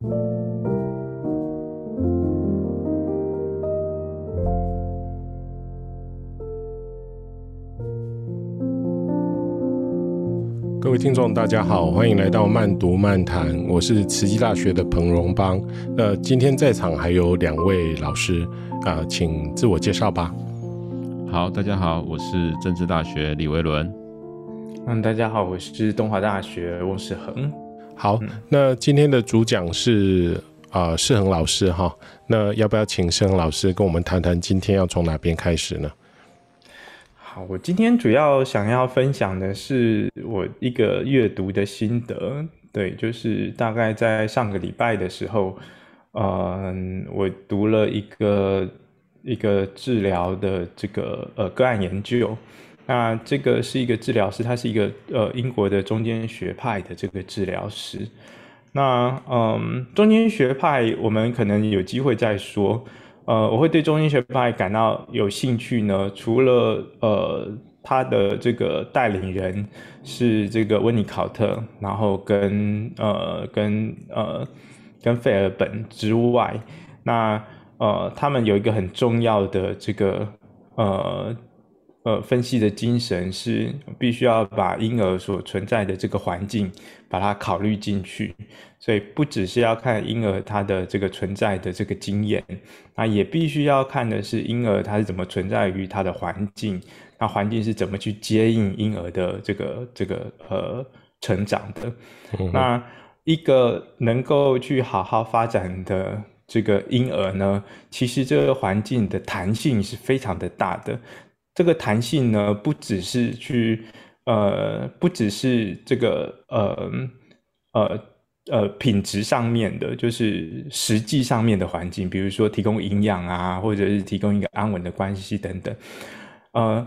各位听众，大家好，欢迎来到慢读漫谈。我是慈济大学的彭荣邦。那今天在场还有两位老师啊、呃，请自我介绍吧。好，大家好，我是政治大学李维伦。嗯，大家好，我是东华大学翁世恒。好，那今天的主讲是啊世恒老师哈。那要不要请世恒老师跟我们谈谈今天要从哪边开始呢？好，我今天主要想要分享的是我一个阅读的心得。对，就是大概在上个礼拜的时候，嗯，我读了一个一个治疗的这个呃个案研究。那这个是一个治疗师，他是一个呃英国的中间学派的这个治疗师。那嗯，中间学派我们可能有机会再说。呃，我会对中间学派感到有兴趣呢，除了呃他的这个带领人是这个温尼考特，然后跟呃跟呃跟费尔本之外，那呃他们有一个很重要的这个呃。呃，分析的精神是必须要把婴儿所存在的这个环境把它考虑进去，所以不只是要看婴儿他的这个存在的这个经验，那也必须要看的是婴儿他是怎么存在于他的环境，那环境是怎么去接应婴儿的这个这个呃成长的。嗯、那一个能够去好好发展的这个婴儿呢，其实这个环境的弹性是非常的大的。这个弹性呢，不只是去，呃，不只是这个，呃，呃，呃，品质上面的，就是实际上面的环境，比如说提供营养啊，或者是提供一个安稳的关系等等。呃，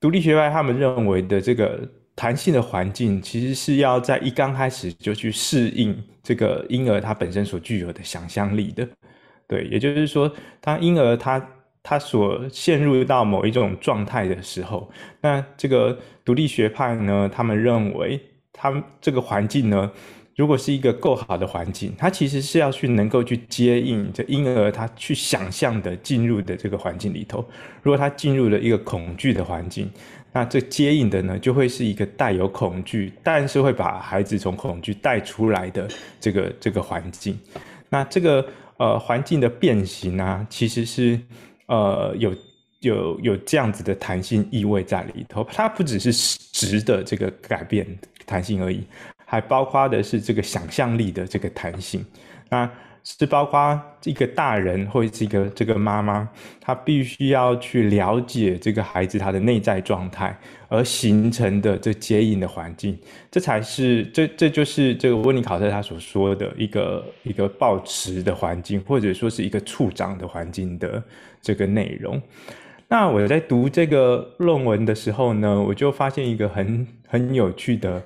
独立学派他们认为的这个弹性的环境，其实是要在一刚开始就去适应这个婴儿他本身所具有的想象力的。对，也就是说，当婴儿他。他所陷入到某一种状态的时候，那这个独立学派呢，他们认为，他们这个环境呢，如果是一个够好的环境，它其实是要去能够去接应这婴儿他去想象的进入的这个环境里头。如果他进入了一个恐惧的环境，那这接应的呢，就会是一个带有恐惧，但是会把孩子从恐惧带出来的这个这个环境。那这个呃环境的变形啊，其实是。呃，有有有这样子的弹性意味在里头，它不只是值的这个改变弹性而已，还包括的是这个想象力的这个弹性。那是包括一个大人或者是一个这个妈妈，她必须要去了解这个孩子他的内在状态而形成的这接应的环境，这才是这这就是这个温尼考特他所说的一个一个抱持的环境，或者说是一个处长的环境的。这个内容，那我在读这个论文的时候呢，我就发现一个很很有趣的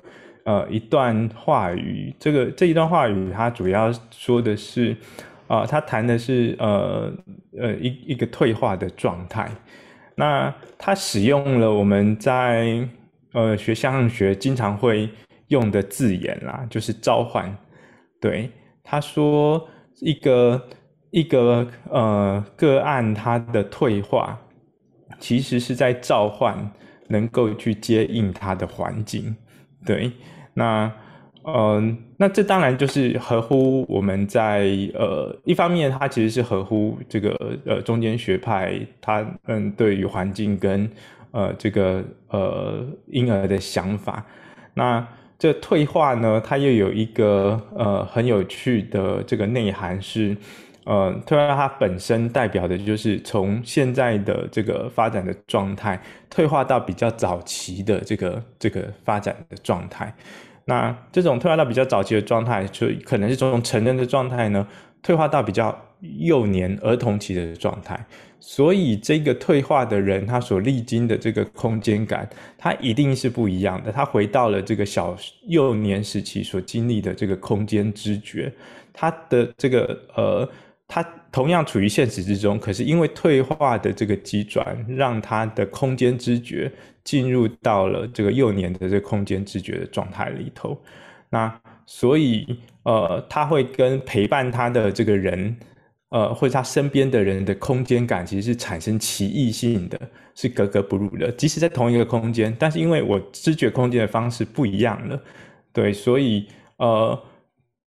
呃一段话语。这个这一段话语，它主要说的是啊，他谈的是呃呃一一个退化的状态。那他使用了我们在呃学象声学经常会用的字眼啦，就是召唤。对，他说一个。一个呃个案，它的退化其实是在召唤能够去接应它的环境，对，那嗯、那这当然就是合乎我们在呃一方面，它其实是合乎这个呃中间学派，它嗯对于环境跟呃这个呃婴儿的想法，那这退化呢，它又有一个呃很有趣的这个内涵是。呃，退化它本身代表的就是从现在的这个发展的状态，退化到比较早期的这个这个发展的状态。那这种退化到比较早期的状态，就可能是从成人的状态呢，退化到比较幼年儿童期的状态。所以这个退化的人，他所历经的这个空间感，他一定是不一样的。他回到了这个小幼年时期所经历的这个空间知觉，他的这个呃。他同样处于现实之中，可是因为退化的这个急转，让他的空间知觉进入到了这个幼年的这个空间知觉的状态里头。那所以呃，他会跟陪伴他的这个人，呃，或者他身边的人的空间感，其实是产生奇异性的，是格格不入的。即使在同一个空间，但是因为我知觉空间的方式不一样了，对，所以呃，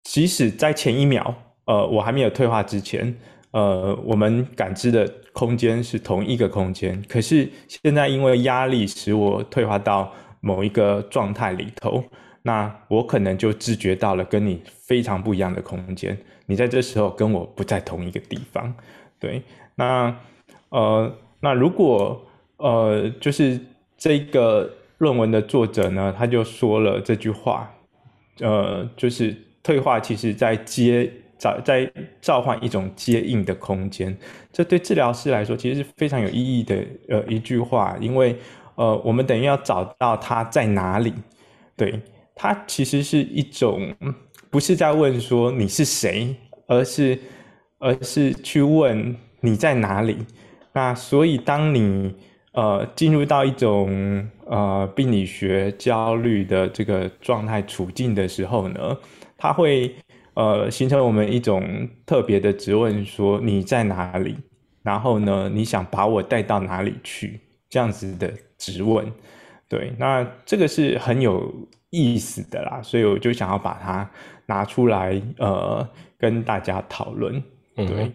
即使在前一秒，呃，我还没有退化之前，呃，我们感知的空间是同一个空间，可是现在因为压力使我退化到某一个状态里头，那我可能就知觉到了跟你非常不一样的空间。你在这时候跟我不在同一个地方，对，那呃，那如果呃，就是这个论文的作者呢，他就说了这句话，呃，就是退化其实在接在在召唤一种接应的空间，这对治疗师来说其实是非常有意义的呃一句话，因为呃，我们等于要找到他在哪里，对，他其实是一种。不是在问说你是谁，而是而是去问你在哪里。那所以当你呃进入到一种呃病理学焦虑的这个状态处境的时候呢，他会呃形成我们一种特别的质问，说你在哪里？然后呢，你想把我带到哪里去？这样子的质问。对，那这个是很有意思的啦，所以我就想要把它。拿出来，呃，跟大家讨论，对，嗯、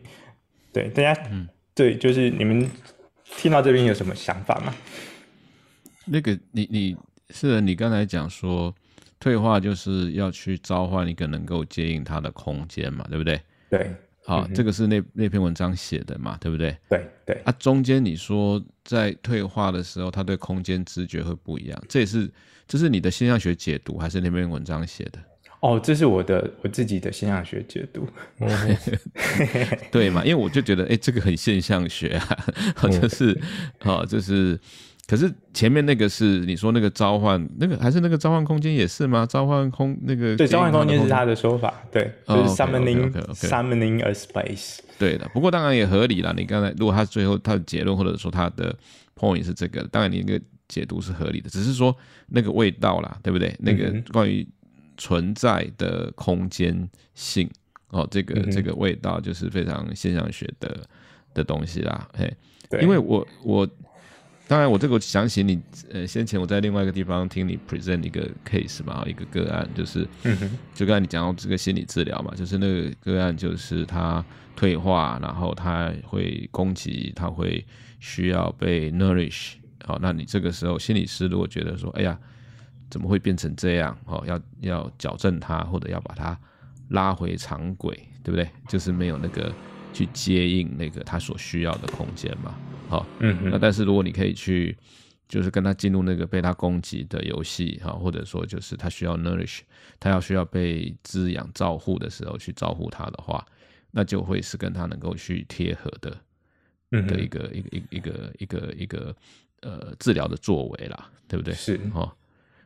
对，大家，嗯，对，就是你们听到这边有什么想法吗？那个，你你是你刚才讲说，退化就是要去召唤一个能够接应他的空间嘛，对不对？对，好，嗯、这个是那那篇文章写的嘛，对不对？对对。啊，中间你说在退化的时候，他对空间知觉会不一样，这也是这是你的现象学解读，还是那篇文章写的？哦，这是我的我自己的现象学解读，对嘛？因为我就觉得，哎，这个很现象学啊，好像是，好，就是，可是前面那个是你说那个召唤，那个还是那个召唤空间也是吗？召唤空那个对，召唤空间是他的说法，对，就是 summoning summoning a space，对的。不过当然也合理了。你刚才如果他最后他的结论或者说他的 point 是这个，当然你那个解读是合理的，只是说那个味道啦，对不对？那个关于。存在的空间性哦，这个这个味道就是非常现象学的的东西啦，嘿，对因为我我当然我这个我想起你呃先前我在另外一个地方听你 present 一个 case 嘛，一个个案就是，嗯，就刚才你讲到这个心理治疗嘛，就是那个个案就是他退化，然后他会攻击，他会需要被 nourish，好，那你这个时候心理师如果觉得说，哎呀。怎么会变成这样？哦，要要矫正他，或者要把它拉回常轨，对不对？就是没有那个去接应那个他所需要的空间嘛。好，嗯哼，那但是如果你可以去，就是跟他进入那个被他攻击的游戏，哈，或者说就是他需要 nourish，他要需要被滋养照护的时候去照顾他的话，那就会是跟他能够去贴合的，嗯，的一个一个一一个一个一个呃治疗的作为啦，对不对？是，哈。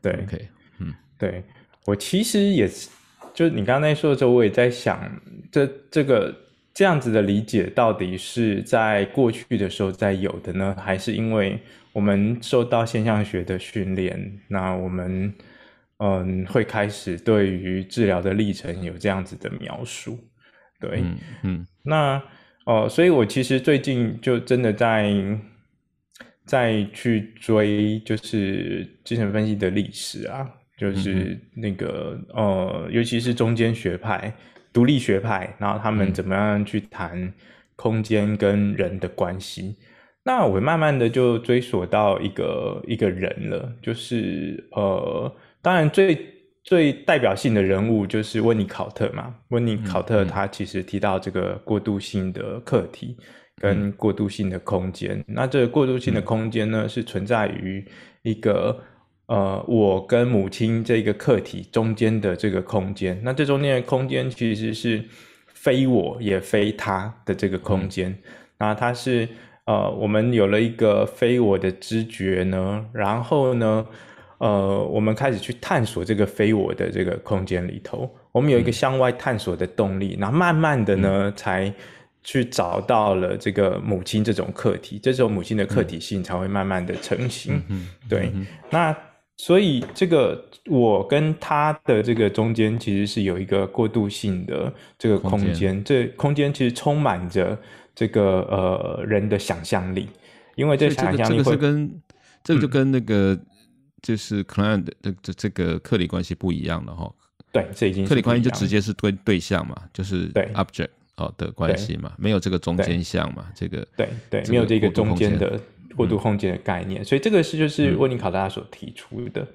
对，OK，嗯，对，我其实也是，就是你刚才说的时候，我也在想，这这个这样子的理解到底是在过去的时候在有的呢，还是因为我们受到现象学的训练，那我们嗯会开始对于治疗的历程有这样子的描述，对，嗯，嗯。那哦、呃，所以我其实最近就真的在。再去追就是精神分析的历史啊，就是那个呃，尤其是中间学派、独立学派，然后他们怎么样去谈空间跟人的关系。嗯、那我慢慢的就追索到一个一个人了，就是呃，当然最最代表性的人物就是温尼考特嘛。温尼考特他其实提到这个过渡性的课题。跟过渡性的空间，嗯、那这个过渡性的空间呢，嗯、是存在于一个呃，我跟母亲这个客体中间的这个空间。那这中间的空间其实是非我也非他的这个空间。嗯、那它是呃，我们有了一个非我的知觉呢，然后呢，呃，我们开始去探索这个非我的这个空间里头，我们有一个向外探索的动力，那、嗯、慢慢的呢，嗯、才。去找到了这个母亲这种客体，这时候母亲的客体性才会慢慢的成型。嗯、对，嗯、那所以这个我跟他的这个中间其实是有一个过渡性的这个空间，这空间其实充满着这个呃人的想象力，因为这想象力会，这个这个是跟这个就跟那个就是 client 的这这个客体关系不一样了哈。对，这已经是客体关系就直接是对对象嘛，就是对。object 哦的关系嘛，没有这个中间项嘛，这个对对，没有这个中间的。过渡空间的概念，嗯、所以这个是就是温尼考特他所提出的。嗯、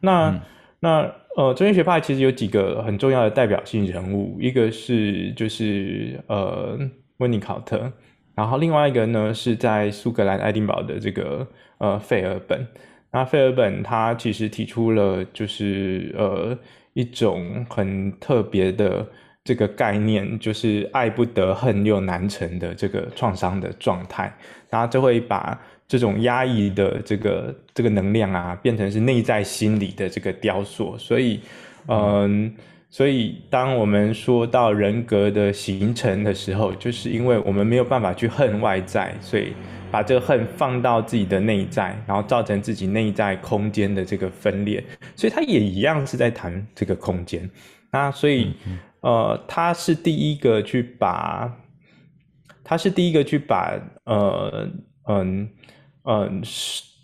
那、嗯、那呃，中间学派其实有几个很重要的代表性人物，一个是就是呃温尼考特，然后另外一个呢是在苏格兰爱丁堡的这个呃费尔本。那费尔本他其实提出了就是呃一种很特别的这个概念，就是爱不得恨又难成的这个创伤的状态，然后就会把。这种压抑的这个这个能量啊，变成是内在心理的这个雕塑。所以，嗯，所以当我们说到人格的形成的时候，就是因为我们没有办法去恨外在，所以把这个恨放到自己的内在，然后造成自己内在空间的这个分裂。所以他也一样是在谈这个空间。那所以，呃，他是第一个去把，他是第一个去把，呃，嗯。嗯，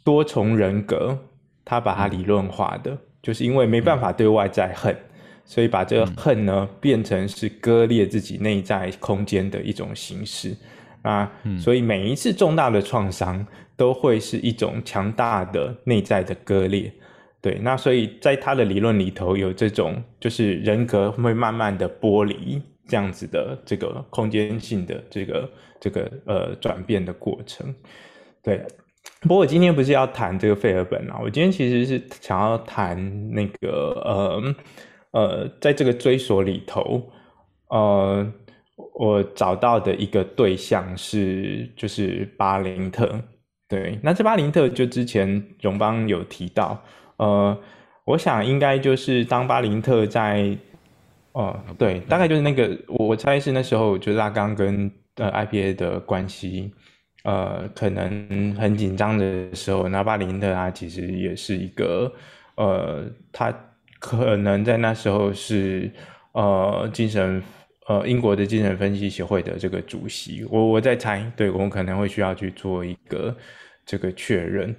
多重人格，他把它理论化的，就是因为没办法对外在恨，所以把这个恨呢变成是割裂自己内在空间的一种形式啊。所以每一次重大的创伤都会是一种强大的内在的割裂。对，那所以在他的理论里头有这种，就是人格会慢慢的剥离这样子的这个空间性的这个这个呃转变的过程，对。不过我今天不是要谈这个费尔本啊，我今天其实是想要谈那个呃呃，在这个追索里头，呃，我找到的一个对象是就是巴林特。对，那这巴林特就之前荣邦有提到，呃，我想应该就是当巴林特在，哦、呃，对，大概就是那个我猜是那时候就是拉冈跟呃 IPA 的关系。呃，可能很紧张的时候，那巴林特他其实也是一个，呃，他可能在那时候是呃精神呃英国的精神分析协会的这个主席。我我在猜，对，我们可能会需要去做一个这个确认。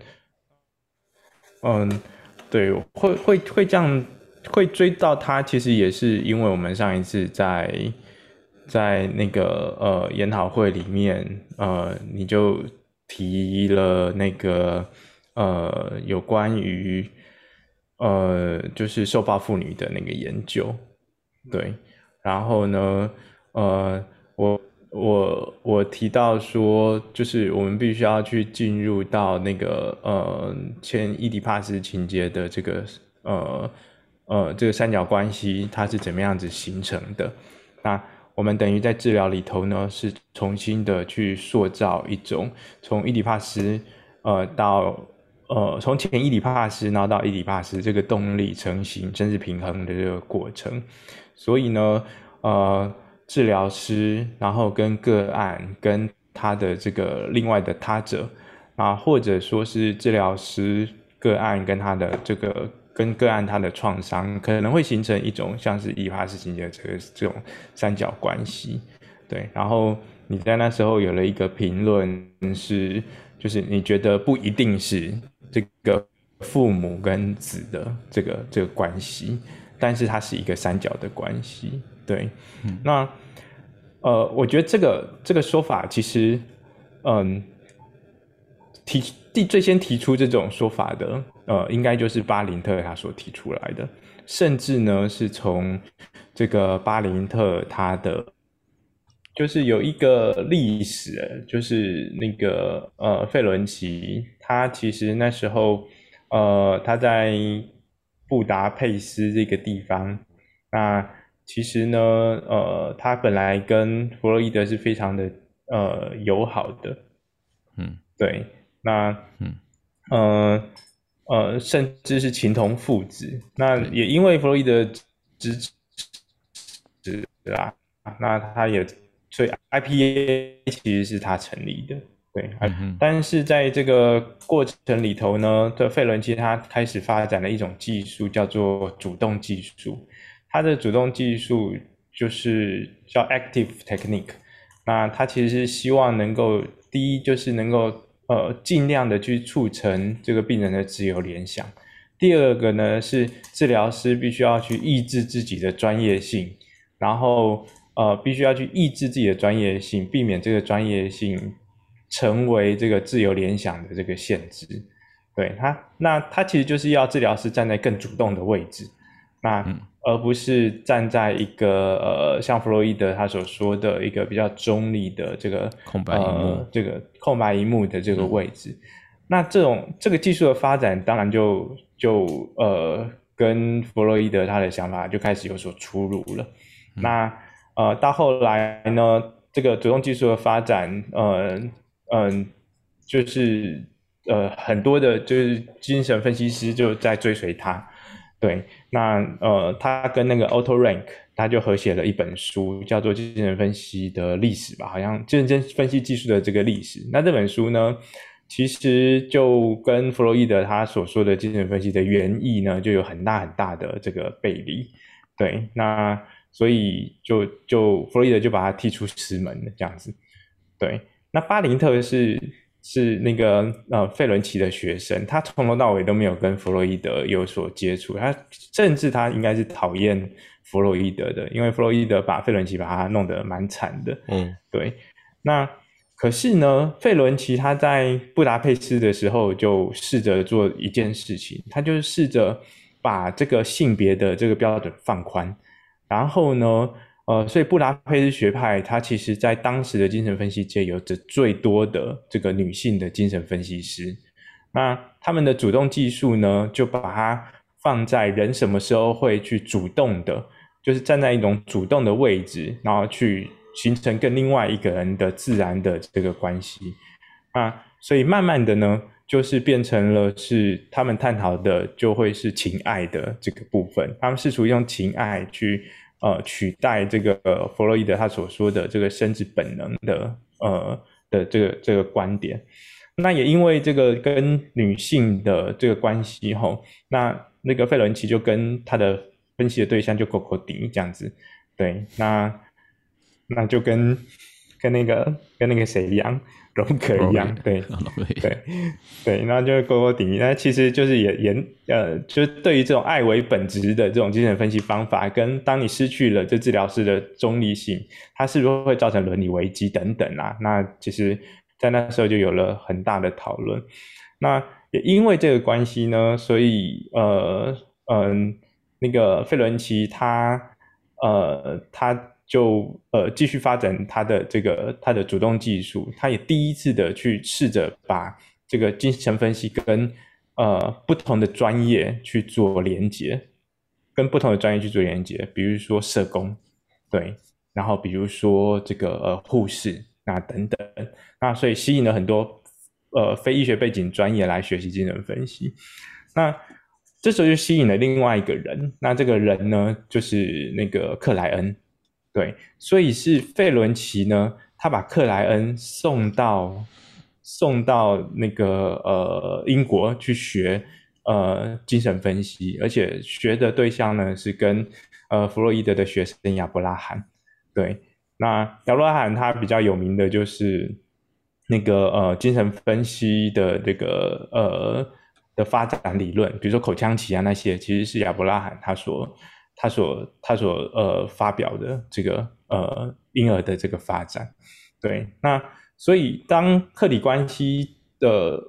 嗯，对，会会会这样会追到他，其实也是因为我们上一次在。在那个呃研讨会里面，呃，你就提了那个呃有关于呃就是受暴妇女的那个研究，对，然后呢，呃，我我我提到说，就是我们必须要去进入到那个呃前伊迪帕斯情节的这个呃呃这个三角关系，它是怎么样子形成的？那我们等于在治疗里头呢，是重新的去塑造一种从伊底帕斯，呃，到呃从前伊底帕斯，然后到伊底帕斯这个动力成型、甚至平衡的这个过程。所以呢，呃，治疗师，然后跟个案，跟他的这个另外的他者，啊，或者说是治疗师、个案跟他的这个。跟个案他的创伤可能会形成一种像是伊底帕斯情节的这个这种三角关系，对。然后你在那时候有了一个评论是，就是你觉得不一定是这个父母跟子的这个这个关系，但是它是一个三角的关系，对。嗯、那呃，我觉得这个这个说法其实，嗯，提。最先提出这种说法的，呃，应该就是巴林特他所提出来的，甚至呢是从这个巴林特他的，就是有一个历史，就是那个呃费伦奇，他其实那时候呃他在布达佩斯这个地方，那其实呢呃他本来跟弗洛伊德是非常的呃友好的，嗯，对。那嗯呃呃，甚至是情同父子。那也因为弗洛伊德支持啊，那他也所以 IPA 其实是他成立的。对，但是在这个过程里头呢，这费伦其实他开始发展了一种技术，叫做主动技术。他的主动技术就是叫 active technique。那他其实是希望能够，第一就是能够呃尽量的去促成这个病人的自由联想。第二个呢是治疗师必须要去抑制自己的专业性，然后呃必须要去抑制自己的专业性，避免这个专业性。成为这个自由联想的这个限制，对他，那他其实就是要治疗师站在更主动的位置，那而不是站在一个呃，像弗洛伊德他所说的一个比较中立的这个空白萤幕，呃，这个空白一幕的这个位置。嗯、那这种这个技术的发展，当然就就呃，跟弗洛伊德他的想法就开始有所出入了。嗯、那呃，到后来呢，这个主动技术的发展，呃。嗯，就是呃，很多的，就是精神分析师就在追随他。对，那呃，他跟那个 Otto Rank，他就合写了一本书，叫做《精神分析的历史》吧，好像精神分析技术的这个历史。那这本书呢，其实就跟弗洛伊德他所说的精神分析的原意呢，就有很大很大的这个背离。对，那所以就就弗洛伊德就把他踢出师门了，这样子。对。那巴林特是是那个呃费伦奇的学生，他从头到尾都没有跟弗洛伊德有所接触，他甚至他应该是讨厌弗洛伊德的，因为弗洛伊德把费伦奇把他弄得蛮惨的。嗯，对。那可是呢，费伦奇他在布达佩斯的时候就试着做一件事情，他就是试着把这个性别的这个标准放宽，然后呢。呃，所以布达佩斯学派，它其实在当时的精神分析界有着最多的这个女性的精神分析师。那他们的主动技术呢，就把它放在人什么时候会去主动的，就是站在一种主动的位置，然后去形成跟另外一个人的自然的这个关系。啊，所以慢慢的呢，就是变成了是他们探讨的就会是情爱的这个部分，他们试图用情爱去。呃，取代这个弗洛伊德他所说的这个生殖本能的呃的这个这个观点，那也因为这个跟女性的这个关系吼，那那个费伦奇就跟他的分析的对象就勾勾底这样子，对，那那就跟跟那个跟那个谁一样。荣格一样，对 对对，那就是勾勾顶。那其实就是也也呃，就是对于这种爱为本质的这种精神分析方法，跟当你失去了这治疗师的中立性，它是不是会造成伦理危机等等啊？那其实，在那时候就有了很大的讨论。那也因为这个关系呢，所以呃嗯、呃，那个费伦奇他呃他。就呃继续发展他的这个他的主动技术，他也第一次的去试着把这个精神分析跟呃不同的专业去做连接，跟不同的专业去做连接，比如说社工，对，然后比如说这个呃护士那等等，那所以吸引了很多呃非医学背景专业来学习精神分析，那这时候就吸引了另外一个人，那这个人呢就是那个克莱恩。对，所以是费伦奇呢，他把克莱恩送到送到那个呃英国去学呃精神分析，而且学的对象呢是跟呃弗洛伊德的学生亚伯拉罕。对，那亚伯拉罕他比较有名的就是那个呃精神分析的这个呃的发展理论，比如说口腔期啊那些，其实是亚伯拉罕他说。他所他所呃发表的这个呃婴儿的这个发展，对，那所以当客体关系的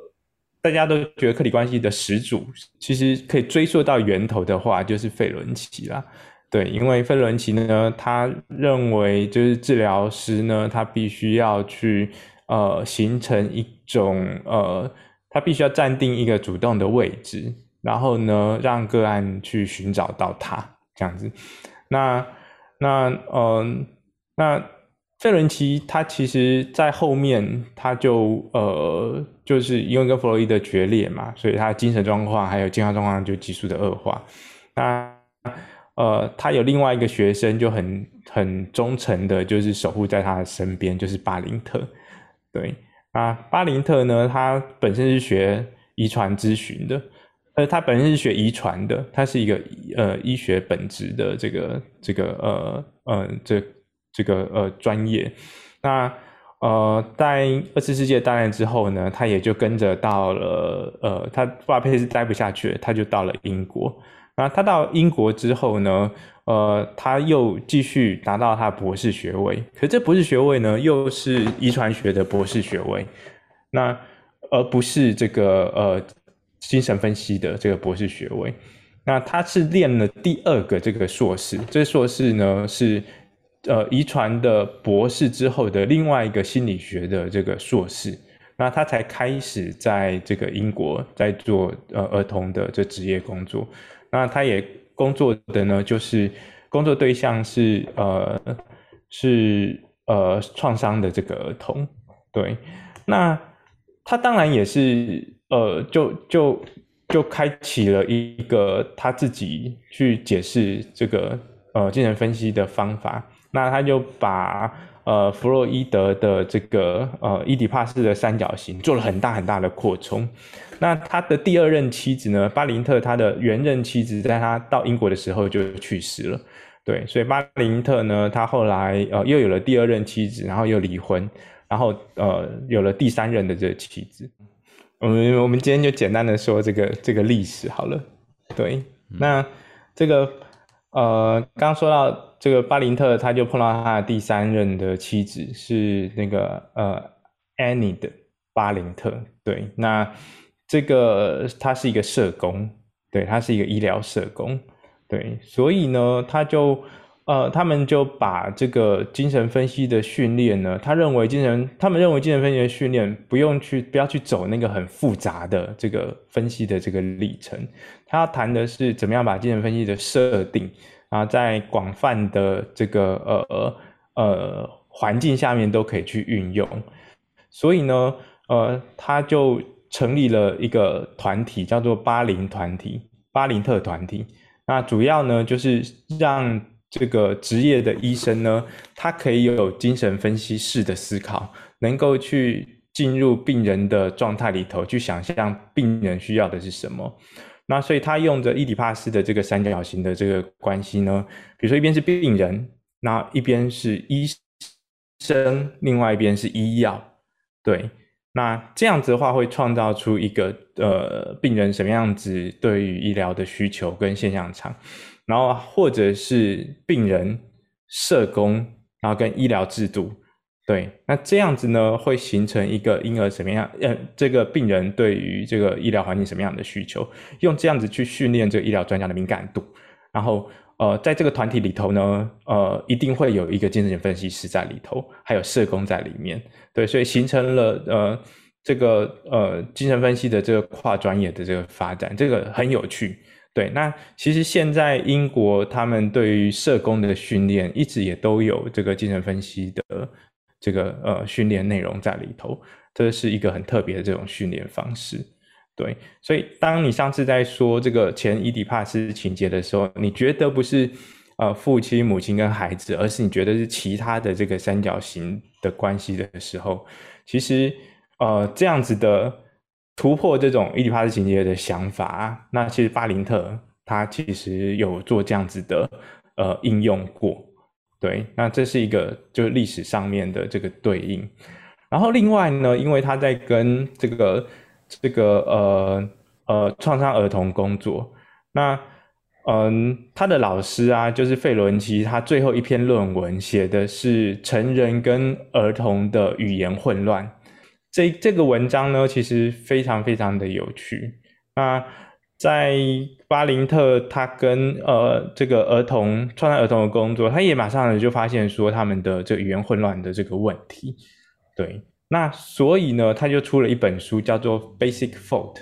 大家都觉得客体关系的始祖，其实可以追溯到源头的话，就是费伦奇啦，对，因为费伦奇呢，他认为就是治疗师呢，他必须要去呃形成一种呃，他必须要站定一个主动的位置，然后呢，让个案去寻找到他。这样子，那那嗯，那费伦奇他其实在后面他就呃，就是因为跟弗洛伊德决裂嘛，所以他精神状况还有健康状况就急速的恶化。那呃，他有另外一个学生就很很忠诚的，就是守护在他的身边，就是巴林特。对，啊，巴林特呢，他本身是学遗传咨询的，呃，他本身是学遗传的，他是一个呃医学本质的这个这个呃呃这这个呃专业。那呃，在二次世界大战之后呢，他也就跟着到了呃，他布达佩斯待不下去，他就到了英国。那他到英国之后呢，呃，他又继续拿到他的博士学位，可是这博士学位呢，又是遗传学的博士学位，那而不是这个呃精神分析的这个博士学位。那他是练了第二个这个硕士，这硕士呢是呃遗传的博士之后的另外一个心理学的这个硕士，那他才开始在这个英国在做呃儿童的这职业工作。那他也。工作的呢，就是工作对象是呃是呃创伤的这个儿童，对，那他当然也是呃就就就开启了一个他自己去解释这个呃精神分析的方法，那他就把呃弗洛伊德的这个呃伊底帕斯的三角形做了很大很大的扩充。那他的第二任妻子呢？巴林特他的原任妻子，在他到英国的时候就去世了。对，所以巴林特呢，他后来呃又有了第二任妻子，然后又离婚，然后呃有了第三任的这个妻子。我们我们今天就简单的说这个这个历史好了。对，那这个呃刚刚说到这个巴林特，他就碰到他的第三任的妻子是那个呃 Annie 的巴林特。对，那。这个他是一个社工，对，他是一个医疗社工，对，所以呢，他就呃，他们就把这个精神分析的训练呢，他认为精神，他们认为精神分析的训练不用去，不要去走那个很复杂的这个分析的这个历程，他要谈的是怎么样把精神分析的设定，然后在广泛的这个呃呃环境下面都可以去运用，所以呢，呃，他就。成立了一个团体，叫做巴林团体、巴林特团体。那主要呢，就是让这个职业的医生呢，他可以有精神分析式的思考，能够去进入病人的状态里头，去想象病人需要的是什么。那所以他用着伊底帕斯的这个三角形的这个关系呢，比如说一边是病人，那一边是医生，另外一边是医药，对。那这样子的话，会创造出一个呃病人什么样子对于医疗的需求跟现象场，然后或者是病人、社工，然后跟医疗制度，对，那这样子呢，会形成一个婴儿什么样呃这个病人对于这个医疗环境什么样的需求，用这样子去训练这个医疗专家的敏感度，然后。呃，在这个团体里头呢，呃，一定会有一个精神分析师在里头，还有社工在里面，对，所以形成了呃这个呃精神分析的这个跨专业的这个发展，这个很有趣。对，那其实现在英国他们对于社工的训练，一直也都有这个精神分析的这个呃训练内容在里头，这是一个很特别的这种训练方式。对，所以当你上次在说这个前伊底帕斯情节的时候，你觉得不是呃父亲、母亲跟孩子，而是你觉得是其他的这个三角形的关系的时候，其实呃这样子的突破这种伊底帕斯情节的想法，那其实巴林特他其实有做这样子的呃应用过。对，那这是一个就是历史上面的这个对应。然后另外呢，因为他在跟这个。这个呃呃创伤儿童工作，那嗯、他的老师啊，就是费伦奇，他最后一篇论文写的是成人跟儿童的语言混乱。这这个文章呢，其实非常非常的有趣。那在巴林特，他跟呃这个儿童创伤儿童的工作，他也马上就发现说他们的这个语言混乱的这个问题，对。那所以呢，他就出了一本书，叫做《Basic Fault》，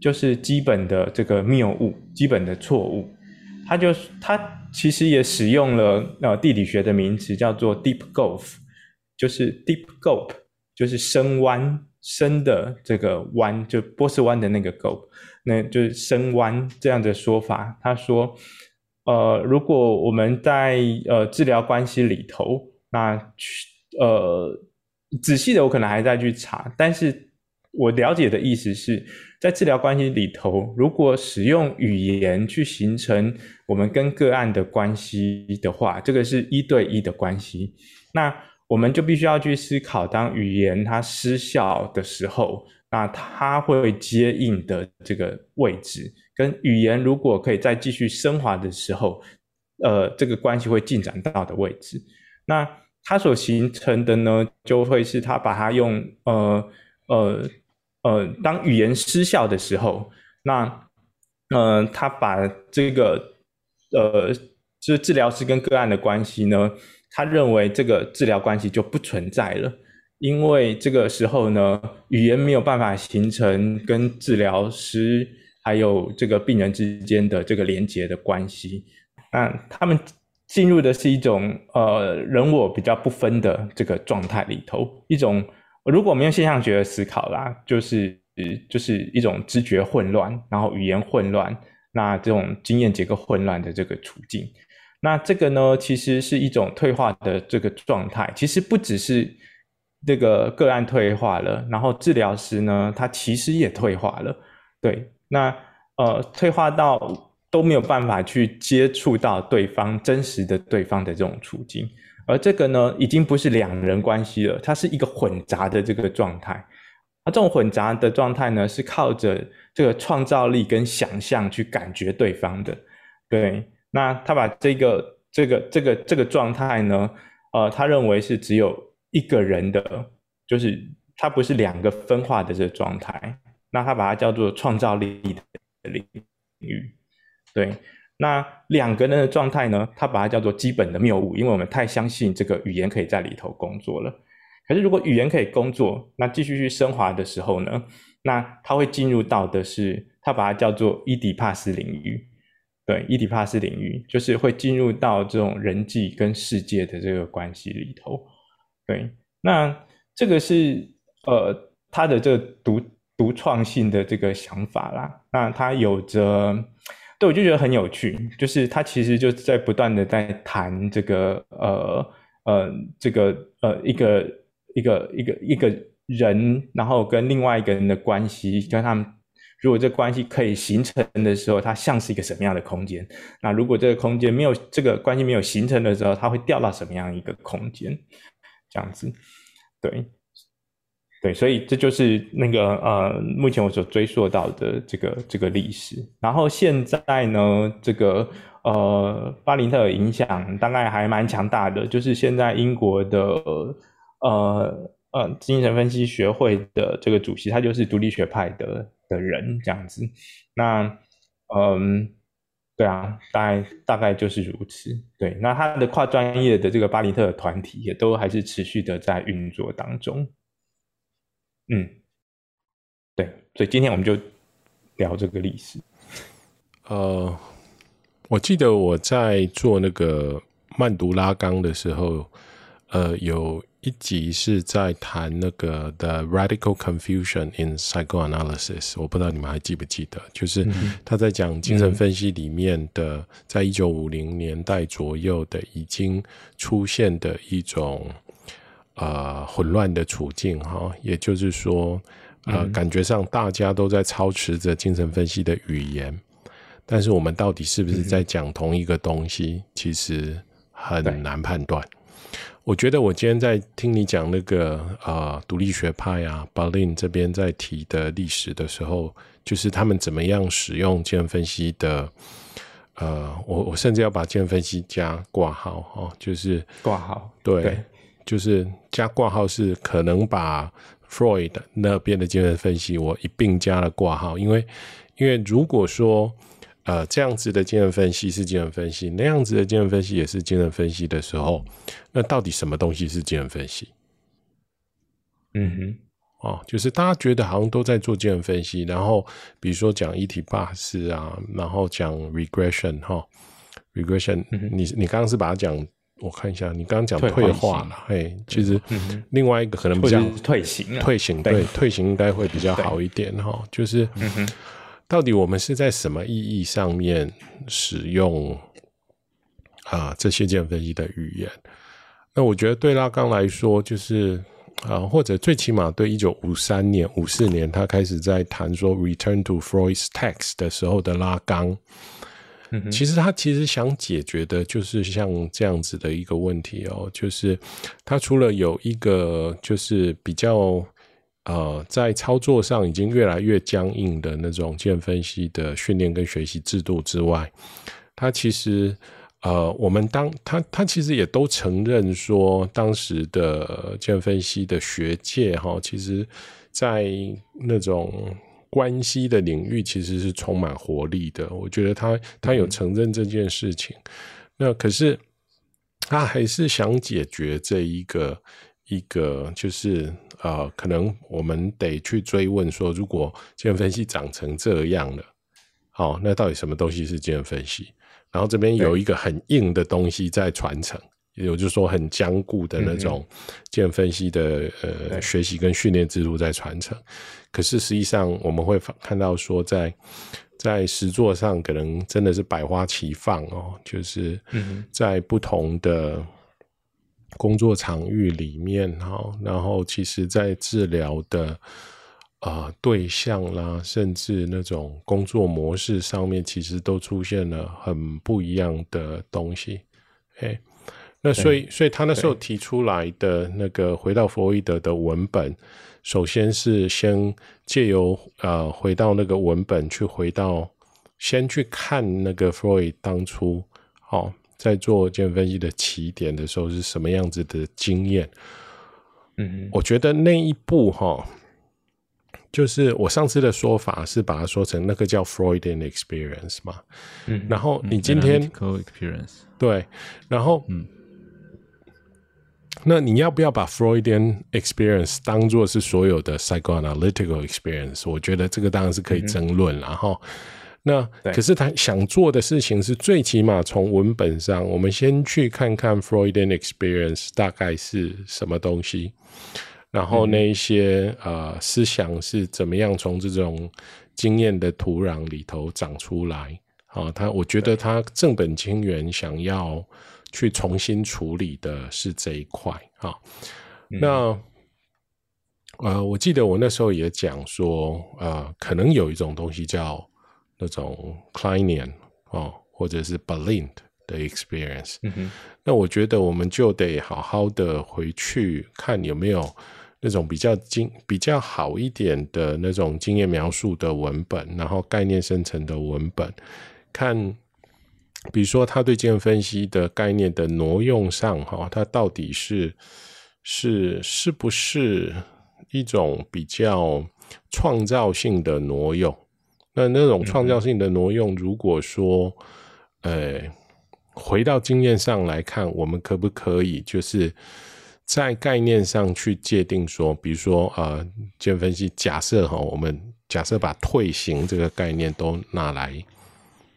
就是基本的这个谬误、基本的错误。他就他其实也使用了呃地理学的名词，叫做 Deep Gulf，就是 Deep Gulf，就是深湾、深的这个湾，就波斯湾的那个沟那就是深湾这样的说法。他说，呃，如果我们在呃治疗关系里头，那去呃。仔细的我可能还在去查，但是我了解的意思是在治疗关系里头，如果使用语言去形成我们跟个案的关系的话，这个是一对一的关系，那我们就必须要去思考，当语言它失效的时候，那它会接应的这个位置，跟语言如果可以再继续升华的时候，呃，这个关系会进展到的位置，那。它所形成的呢，就会是它把它用呃呃呃，当语言失效的时候，那呃，它把这个呃，就是治疗师跟个案的关系呢，他认为这个治疗关系就不存在了，因为这个时候呢，语言没有办法形成跟治疗师还有这个病人之间的这个连接的关系，那他们。进入的是一种呃人我比较不分的这个状态里头，一种如果我们用现象学的思考啦，就是就是一种知觉混乱，然后语言混乱，那这种经验结构混乱的这个处境，那这个呢其实是一种退化的这个状态，其实不只是这个个案退化了，然后治疗师呢他其实也退化了，对，那呃退化到。都没有办法去接触到对方真实的对方的这种处境，而这个呢，已经不是两人关系了，它是一个混杂的这个状态。那这种混杂的状态呢，是靠着这个创造力跟想象去感觉对方的。对，那他把这个这个这个这个状态呢，呃，他认为是只有一个人的，就是他不是两个分化的这个状态。那他把它叫做创造力的领域。对，那两个人的状态呢？他把它叫做基本的谬误，因为我们太相信这个语言可以在里头工作了。可是如果语言可以工作，那继续去升华的时候呢？那他会进入到的是，他把它叫做伊底帕斯领域。对，伊底帕斯领域就是会进入到这种人际跟世界的这个关系里头。对，那这个是呃他的这个独独创性的这个想法啦。那他有着。对，我就觉得很有趣，就是他其实就在不断的在谈这个呃呃这个呃一个一个一个一个人，然后跟另外一个人的关系，跟他们如果这关系可以形成的时候，它像是一个什么样的空间？那如果这个空间没有这个关系没有形成的时候，它会掉到什么样一个空间？这样子，对。对，所以这就是那个呃，目前我所追溯到的这个这个历史。然后现在呢，这个呃，巴林特影响大概还蛮强大的。就是现在英国的呃呃精神分析学会的这个主席，他就是独立学派的的人这样子。那嗯，对啊，大概大概就是如此。对，那他的跨专业的这个巴林特的团体也都还是持续的在运作当中。嗯，对，所以今天我们就聊这个历史。呃，我记得我在做那个曼读拉冈的时候，呃，有一集是在谈那个 The Radical Confusion in Psychoanalysis，我不知道你们还记不记得，就是他在讲精神分析里面的，嗯、在一九五零年代左右的已经出现的一种。呃，混乱的处境哈，也就是说，呃，嗯、感觉上大家都在操持着精神分析的语言，但是我们到底是不是在讲同一个东西，嗯、其实很难判断。我觉得我今天在听你讲那个呃独立学派啊，Berlin 这边在提的历史的时候，就是他们怎么样使用精神分析的，呃，我我甚至要把精神分析加挂号哈，就是挂号，对。对就是加挂号是可能把 Freud 那边的精神分析我一并加了挂号，因为因为如果说呃这样子的精神分析是精神分析，那样子的精神分析也是精神分析的时候，那到底什么东西是精神分析？嗯哼，哦，就是大家觉得好像都在做精神分析，然后比如说讲伊底帕斯啊，然后讲 regression 哈，regression，你你刚刚是把它讲。我看一下，你刚刚讲退化了，嘿，其实另外一个可能比较退行，退行对，退行应该会比较好一点哈。就是到底我们是在什么意义上面使用啊这些精神分析的语言？那我觉得对拉冈来说，就是啊，或者最起码对一九五三年、五四年，他开始在谈说 “return to Freud's text” 的时候的拉冈，嗯，其实他其实想解决的就是像这样子的一个问题哦，就是他除了有一个就是比较呃在操作上已经越来越僵硬的那种建分析的训练跟学习制度之外，他其实。呃，我们当他他其实也都承认说，当时的建分析的学界哈，其实，在那种关系的领域，其实是充满活力的。我觉得他他有承认这件事情，那可是他还是想解决这一个一个，就是呃，可能我们得去追问说，如果精神分析长成这样了，好，那到底什么东西是精神分析？然后这边有一个很硬的东西在传承，也就是说很僵固的那种精神分析的呃学习跟训练制度在传承。可是实际上我们会看到说在，在在实作上可能真的是百花齐放哦，就是在不同的工作场域里面哈，然后其实在治疗的。啊、呃，对象啦，甚至那种工作模式上面，其实都出现了很不一样的东西。哎，那所以，所以他那时候提出来的那个回到弗洛伊德的文本，首先是先借由呃回到那个文本去回到，先去看那个弗洛伊当初哦在做精神分析的起点的时候是什么样子的经验。嗯，我觉得那一步哈。哦就是我上次的说法是把它说成那个叫 Freudian experience 嘛，嗯，然后你今天 experience 对，然后嗯，那你要不要把 Freudian experience 当做是所有的 psychoanalytical experience？我觉得这个当然是可以争论，然后那可是他想做的事情是最起码从文本上，我们先去看看 Freudian experience 大概是什么东西。然后那一些呃思想是怎么样从这种经验的土壤里头长出来？啊，他我觉得他正本清源，想要去重新处理的是这一块啊。那呃，我记得我那时候也讲说，呃，可能有一种东西叫那种 Kleinian 哦，或者是 Balint 的 experience。嗯。那我觉得我们就得好好的回去看有没有。那种比较经比较好一点的那种经验描述的文本，然后概念生成的文本，看，比如说他对经验分析的概念的挪用上，哈，它到底是是是不是一种比较创造性的挪用？那那种创造性的挪用，如果说，呃，回到经验上来看，我们可不可以就是？在概念上去界定说，比如说呃，精神分析假设哈，我们假设把退行这个概念都拿来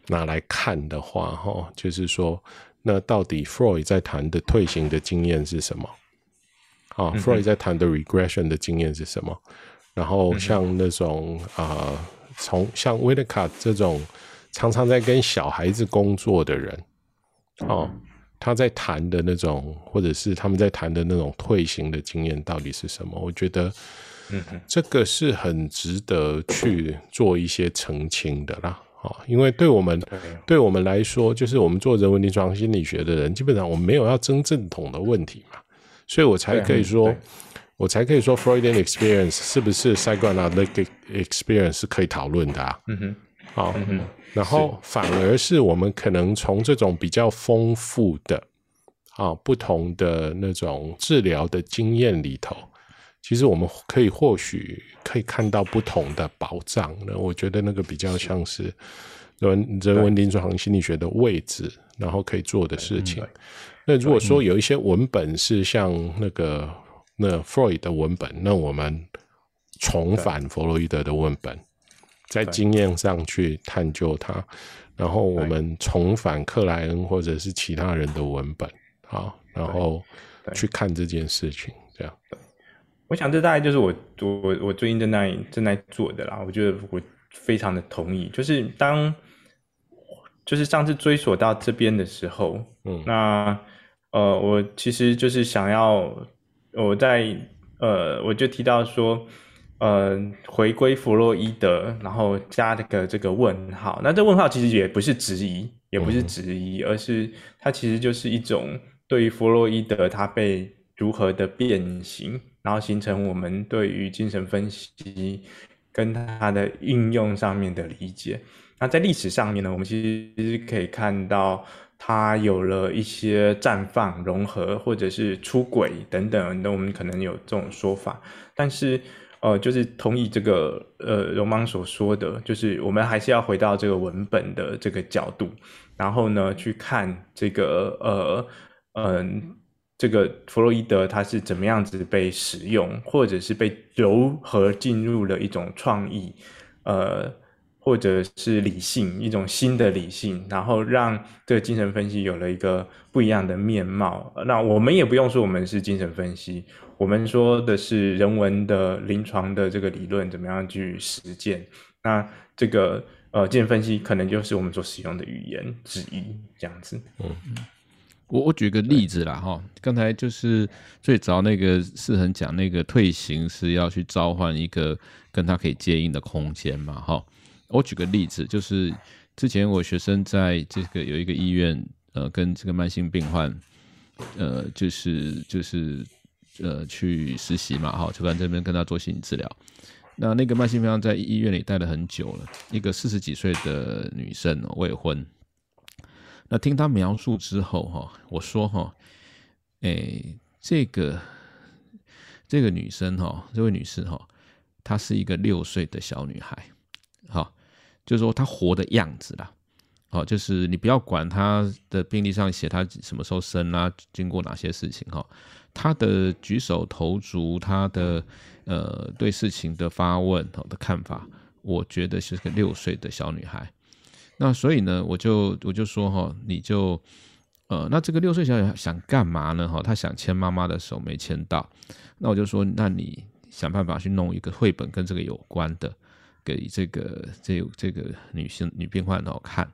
拿来看的话哈，就是说，那到底 Freud 在谈的退行的经验是什么？啊，Freud 在谈的 regression 的经验是什么？然后像那种啊，像 Winnicott 这种常常在跟小孩子工作的人，哦。他在谈的那种，或者是他们在谈的那种退行的经验到底是什么？我觉得，这个是很值得去做一些澄清的啦。啊，因为对我们，对我们来说，就是我们做人文临床心理学的人，基本上我们没有要争正统的问题嘛，所以我才可以说，我才可以说，Freudian experience 是不是 psychoanalytic experience 是可以讨论的啊？嗯哼，好。嗯然后反而是我们可能从这种比较丰富的啊不同的那种治疗的经验里头，其实我们可以或许可以看到不同的宝藏。那我觉得那个比较像是人人文临床心理学的位置，然后可以做的事情。那如果说有一些文本是像那个那弗洛伊德的文本，那我们重返弗洛伊德的文本。在经验上去探究它，然后我们重返克莱恩或者是其他人的文本，好，然后去看这件事情，这样。我想这大概就是我我我最近正在正在做的啦。我觉得我非常的同意，就是当就是上次追索到这边的时候，嗯，那呃，我其实就是想要我在。呃，我就提到说，呃，回归弗洛伊德，然后加这个这个问号。那这问号其实也不是质疑，也不是质疑，嗯、而是它其实就是一种对于弗洛伊德他被如何的变形，然后形成我们对于精神分析跟它的应用上面的理解。那在历史上面呢，我们其实可以看到。它有了一些绽放、融合，或者是出轨等等，那我们可能有这种说法。但是，呃，就是同意这个呃荣邦所说的，就是我们还是要回到这个文本的这个角度，然后呢，去看这个呃嗯、呃、这个弗洛伊德他是怎么样子被使用，或者是被糅合进入了一种创意，呃。或者是理性，一种新的理性，然后让这个精神分析有了一个不一样的面貌。那我们也不用说我们是精神分析，我们说的是人文的临床的这个理论怎么样去实践。那这个呃精神分析可能就是我们所使用的语言之一，这样子。嗯，我我举个例子啦哈，刚才就是最早那个士恒讲那个退行是要去召唤一个跟他可以接应的空间嘛哈。我举个例子，就是之前我学生在这个有一个医院，呃，跟这个慢性病患，呃，就是就是呃去实习嘛，哈，就在这边跟他做心理治疗。那那个慢性病患在医院里待了很久了，一个四十几岁的女生，未婚。那听她描述之后，哈，我说哈，哎，这个这个女生哈，这位女士哈，她是一个六岁的小女孩，好。就是说他活的样子啦，好，就是你不要管他的病历上写他什么时候生啊，经过哪些事情哈，他的举手投足，他的呃对事情的发问好的看法，我觉得是个六岁的小女孩。那所以呢，我就我就说哈，你就呃，那这个六岁小女孩想干嘛呢？哈，她想牵妈妈的手没牵到，那我就说，那你想办法去弄一个绘本跟这个有关的。给这个这这个女性女病患哦看，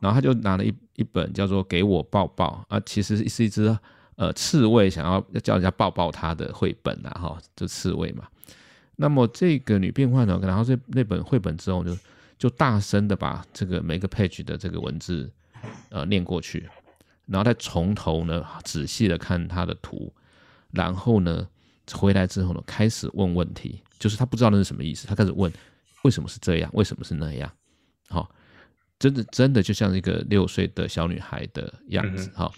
然后他就拿了一一本叫做《给我抱抱》啊，其实是一只呃刺猬想要叫人家抱抱它的绘本呐哈，这刺猬嘛。那么这个女病患呢，然后这那本绘本之后就就大声的把这个每个 page 的这个文字呃念过去，然后再从头呢仔细的看他的图，然后呢回来之后呢开始问问题，就是他不知道那是什么意思，他开始问。为什么是这样？为什么是那样？好，真的真的就像一个六岁的小女孩的样子。好，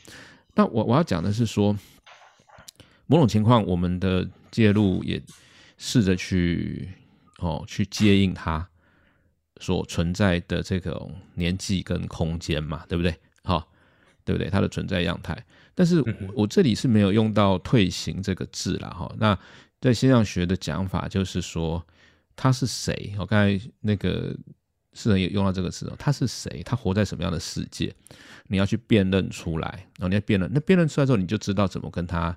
那我我要讲的是说，某种情况，我们的介入也试着去哦去接应她所存在的这种年纪跟空间嘛，对不对？好，对不对？它的存在样态。但是我这里是没有用到“退行”这个字了哈。那在现象学的讲法就是说。他是谁？我刚才那个士恒也用到这个词哦。他是谁？他活在什么样的世界？你要去辨认出来，然后你要辨认。那辨认出来之后，你就知道怎么跟他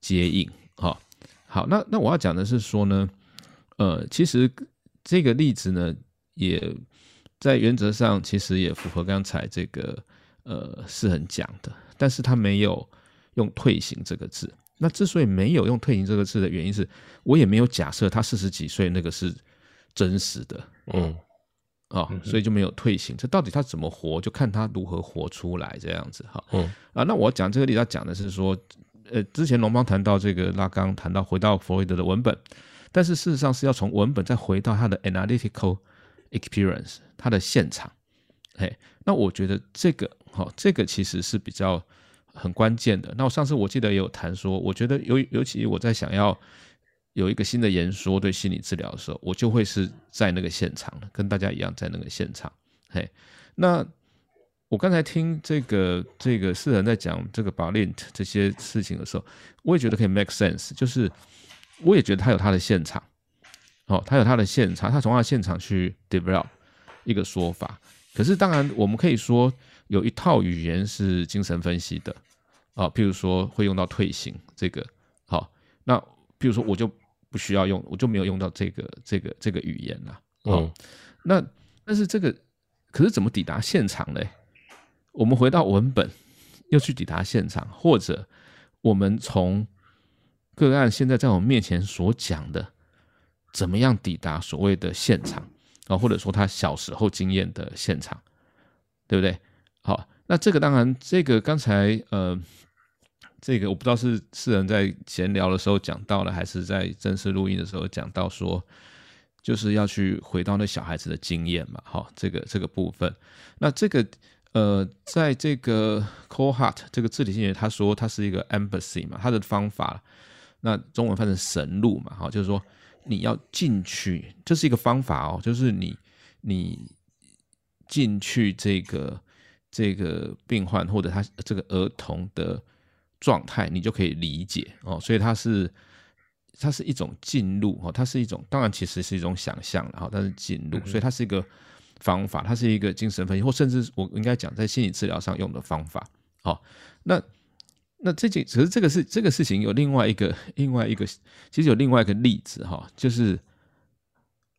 接应。好，好，那那我要讲的是说呢，呃，其实这个例子呢，也在原则上其实也符合刚才这个呃士恒讲的，但是他没有用“退行”这个字。那之所以没有用“退行”这个字的原因是，我也没有假设他四十几岁那个是真实的，嗯，啊、哦，所以就没有退行。这到底他怎么活，就看他如何活出来这样子哈。嗯啊，那我讲这个例子，他讲的是说，呃，之前龙邦谈到这个拉冈谈到回到弗洛伊德的文本，但是事实上是要从文本再回到他的 analytical experience，他的现场。嘿，那我觉得这个哈、哦，这个其实是比较。很关键的。那我上次我记得也有谈说，我觉得尤尤其我在想要有一个新的言说对心理治疗的时候，我就会是在那个现场，跟大家一样在那个现场。嘿，那我刚才听这个这个士恒在讲这个 b a l i n t 这些事情的时候，我也觉得可以 make sense，就是我也觉得他有他的现场，哦，他有他的现场，他从他的现场去 develop 一个说法。可是当然我们可以说。有一套语言是精神分析的，啊，譬如说会用到退行这个，好，那譬如说我就不需要用，我就没有用到这个这个这个语言了，嗯，那但是这个可是怎么抵达现场呢？我们回到文本，又去抵达现场，或者我们从个案现在在我们面前所讲的，怎么样抵达所谓的现场啊，或者说他小时候经验的现场，对不对？好，那这个当然，这个刚才呃，这个我不知道是世人在闲聊的时候讲到了，还是在正式录音的时候讲到说，就是要去回到那小孩子的经验嘛，好，这个这个部分，那这个。呃，在这个 Cohort 这个字体心理学，他说它是一个 embassy 嘛，它的方法，那中文翻成神路嘛，哈，就是说你要进去，这是一个方法哦，就是你你进去这个这个病患或者他这个儿童的状态，你就可以理解哦，所以它是它是一种进入哦，它是一种，当然其实是一种想象，然后但是进入，所以它是一个。方法，它是一个精神分析，或甚至我应该讲在心理治疗上用的方法。好，那那这件，可是这个是这个事情有另外一个另外一个，其实有另外一个例子哈，就是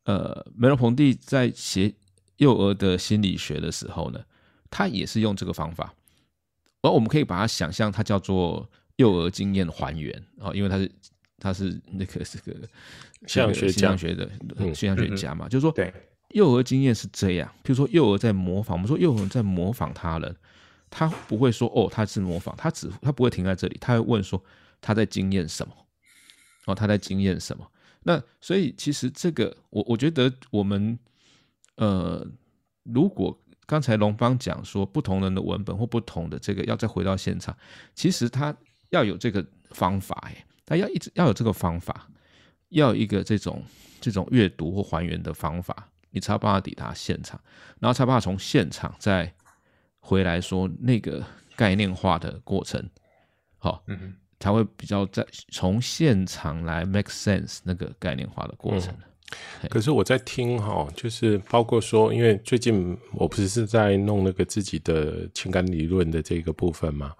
呃，梅洛庞蒂在写幼儿的心理学的时候呢，他也是用这个方法，而我们可以把它想象，它叫做幼儿经验还原啊，因为他是他是那个 这个心理学的现象学家嘛，嗯、就是说对。幼儿经验是这样，譬如说幼儿在模仿，我们说幼儿在模仿他人，他不会说哦，他是模仿，他只他不会停在这里，他会问说他在经验什么，哦，他在经验什么？那所以其实这个我我觉得我们呃，如果刚才龙邦讲说不同人的文本或不同的这个要再回到现场，其实他要有这个方法哎，他要一直要有这个方法，要有一个这种这种阅读或还原的方法。你才有办法抵达现场，然后才有办法从现场再回来说那个概念化的过程，好，才会比较在从现场来 make sense 那个概念化的过程。嗯、可是我在听哈，就是包括说，因为最近我不是是在弄那个自己的情感理论的这个部分嘛，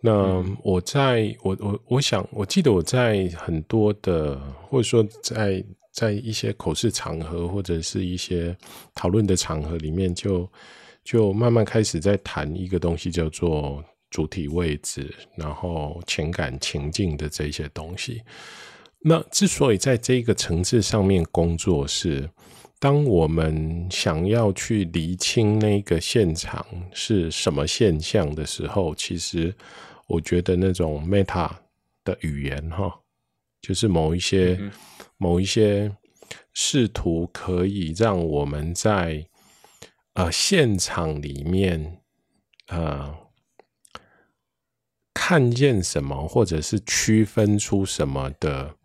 那我在我我我想，我记得我在很多的或者说在。在一些口试场合或者是一些讨论的场合里面就，就就慢慢开始在谈一个东西，叫做主体位置，然后情感情境的这些东西。那之所以在这个层次上面工作是，是当我们想要去厘清那个现场是什么现象的时候，其实我觉得那种 meta 的语言，哈，就是某一些。嗯某一些试图可以让我们在呃现场里面呃看见什么，或者是区分出什么的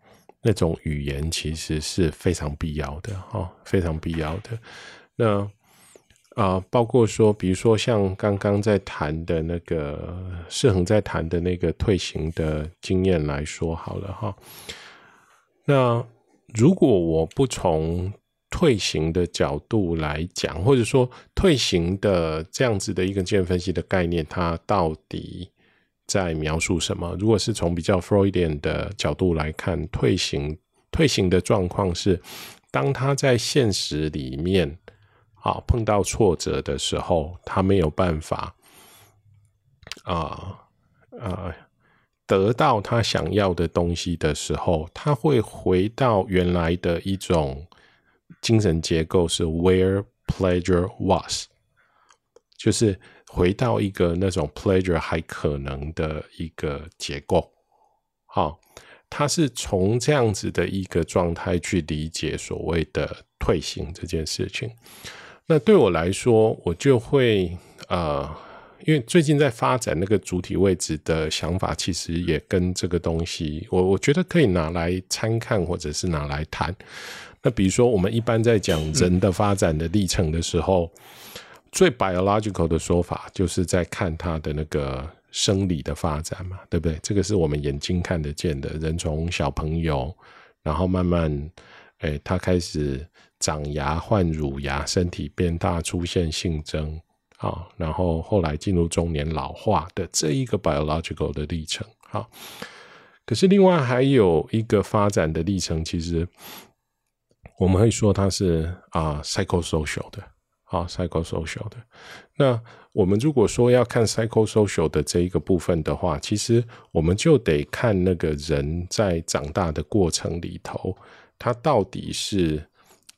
那种语言，其实是非常必要的哈、哦，非常必要的。那啊、包括说，比如说像刚刚在谈的那个世恒在谈的那个退行的经验来说好了哈、那。如果我不从退行的角度来讲，或者说退行的这样子的一个精神分析的概念，它到底在描述什么？如果是从比较 Freudian 的角度来看，退行退行的状况是，当他在现实里面啊碰到挫折的时候，他没有办法啊啊。得到他想要的东西的时候，他会回到原来的一种精神结构，是 where pleasure was，就是回到一个那种 pleasure 还可能的一个结构。好，他是从这样子的一个状态去理解所谓的退行这件事情。那对我来说，我就会呃。因为最近在发展那个主体位置的想法，其实也跟这个东西，我我觉得可以拿来参看，或者是拿来谈。那比如说，我们一般在讲人的发展的历程的时候，嗯、最 biological 的说法，就是在看他的那个生理的发展嘛，对不对？这个是我们眼睛看得见的。人从小朋友，然后慢慢，哎，他开始长牙、换乳牙，身体变大，出现性征。啊，然后后来进入中年老化的这一个 biological 的历程。好，可是另外还有一个发展的历程，其实我们会说它是啊 psychosocial 的。好，psychosocial 的。那我们如果说要看 psychosocial 的这一个部分的话，其实我们就得看那个人在长大的过程里头，他到底是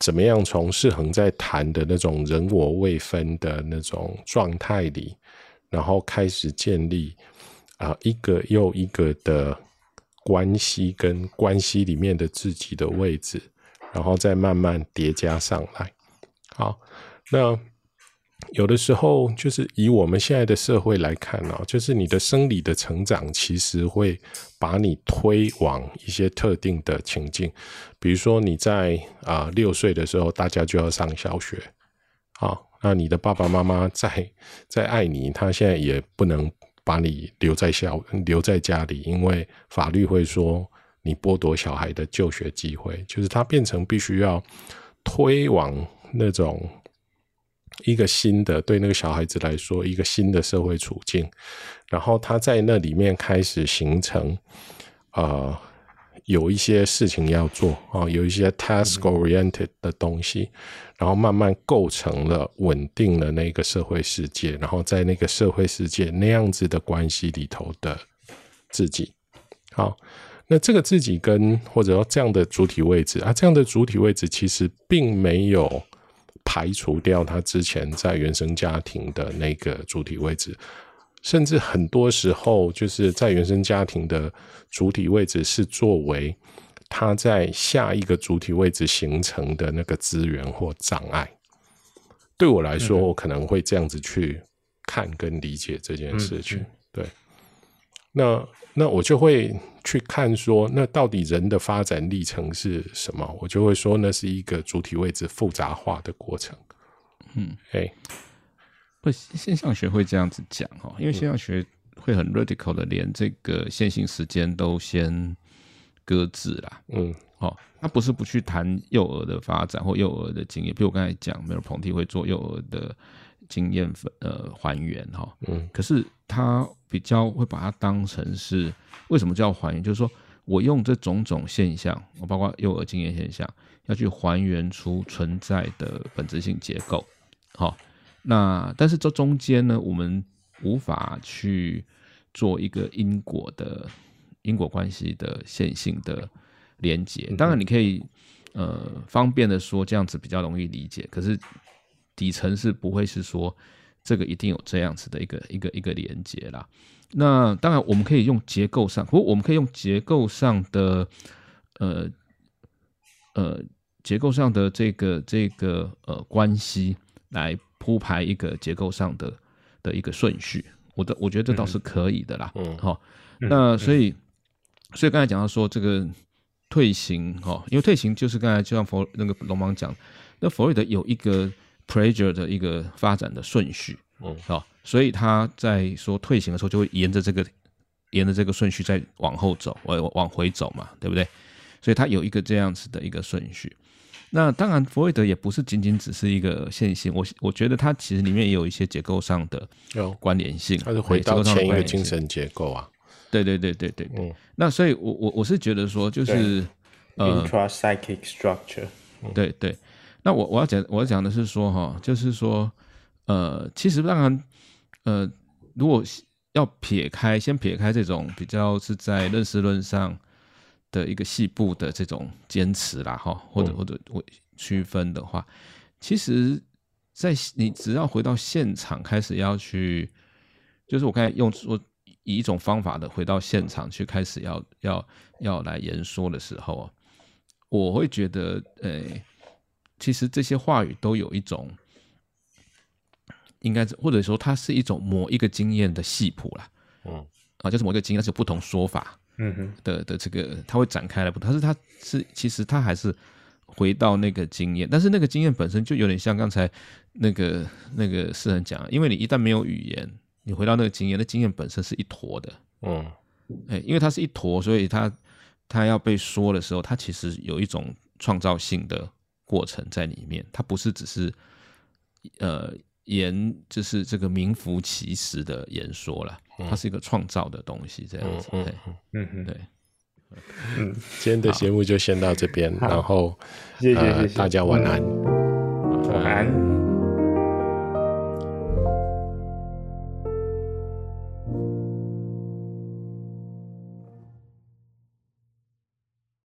怎么样从世恒在谈的那种人我未分的那种状态里，然后开始建立啊、一个又一个的关系跟关系里面的自己的位置，然后再慢慢叠加上来。好，那。有的时候，就是以我们现在的社会来看哦，就是你的生理的成长，其实会把你推往一些特定的情境。比如说，你在啊六岁的时候，大家就要上小学，好，那你的爸爸妈妈再再爱你，他现在也不能把你留在校留在家里，因为法律会说你剥夺小孩的就学机会，就是他变成必须要推往那种。一个新的，对那个小孩子来说，一个新的社会处境，然后他在那里面开始形成，呃，有一些事情要做啊、有一些 task oriented 的东西，然后慢慢构成了稳定了那个社会世界，然后在那个社会世界那样子的关系里头的自己，好，那这个自己跟或者说这样的主体位置啊，这样的主体位置其实并没有。排除掉他之前在原生家庭的那个主体位置，甚至很多时候就是在原生家庭的主体位置是作为他在下一个主体位置形成的那个资源或障碍。对我来说，我可能会这样子去看跟理解这件事情。嗯、对，那那我就会。去看说，那到底人的发展历程是什么？我就会说，那是一个主体位置复杂化的过程。嗯，哎，不，现象学会这样子讲哈，因为现象学会很 radical 的，连这个线性时间都先搁置啦。嗯，哦，他不是不去谈幼儿的发展或幼儿的经验，比如我刚才讲，Merleau-Ponty 会做幼儿的经验呃还原哈。嗯，可是他比较会把它当成是。为什么叫还原？就是说我用这种种现象，我包括幼儿经验现象，要去还原出存在的本质性结构。好，那但是这中间呢，我们无法去做一个因果的因果关系的线性的连接。当然，你可以呃方便的说这样子比较容易理解，可是底层是不会是说这个一定有这样子的一个一个一个连接啦。那当然，我们可以用结构上，不过我们可以用结构上的，呃呃，结构上的这个这个呃关系来铺排一个结构上的的一个顺序。我的我觉得这倒是可以的啦。嗯，好，那所以所以刚才讲到说这个退行哈，因为退行就是刚才就像佛那个龙王讲，那弗洛伊德有一个 pressure 的一个发展的顺序。嗯，好。所以他在说退行的时候，就会沿着这个沿着这个顺序再往后走，往往回走嘛，对不对？所以他有一个这样子的一个顺序。那当然，弗洛伊德也不是仅仅只是一个线性，我我觉得它其实里面也有一些结构上的关联性。它是回到前一个精神结构啊。对对对对对对。嗯。那所以我我我是觉得说，就是呃，intrapsychic structure。对对。那我我要讲我要讲的是说哈，就是说呃，其实当然。呃，如果要撇开，先撇开这种比较是在认识论上的一个细部的这种坚持啦，哈，或者或者我区分的话，其实，在你只要回到现场开始要去，就是我刚才用我以一种方法的回到现场去开始要要要来言说的时候啊，我会觉得，呃，其实这些话语都有一种。应该或者说，它是一种某一个经验的系谱啦，嗯，啊，就是某一个经验，它是有不同说法，嗯哼，的的这个，它会展开来不同，但是它是其实它还是回到那个经验，但是那个经验本身就有点像刚才那个那个诗人讲，因为你一旦没有语言，你回到那个经验，那经验本身是一坨的，嗯，哎，因为它是一坨，所以它它要被说的时候，它其实有一种创造性的过程在里面，它不是只是呃。言就是这个名副其实的言说了，它是一个创造的东西，这样子。嗯嗯嗯，对。嗯，今天的节目就先到这边，然后谢谢谢谢大家晚安，晚安。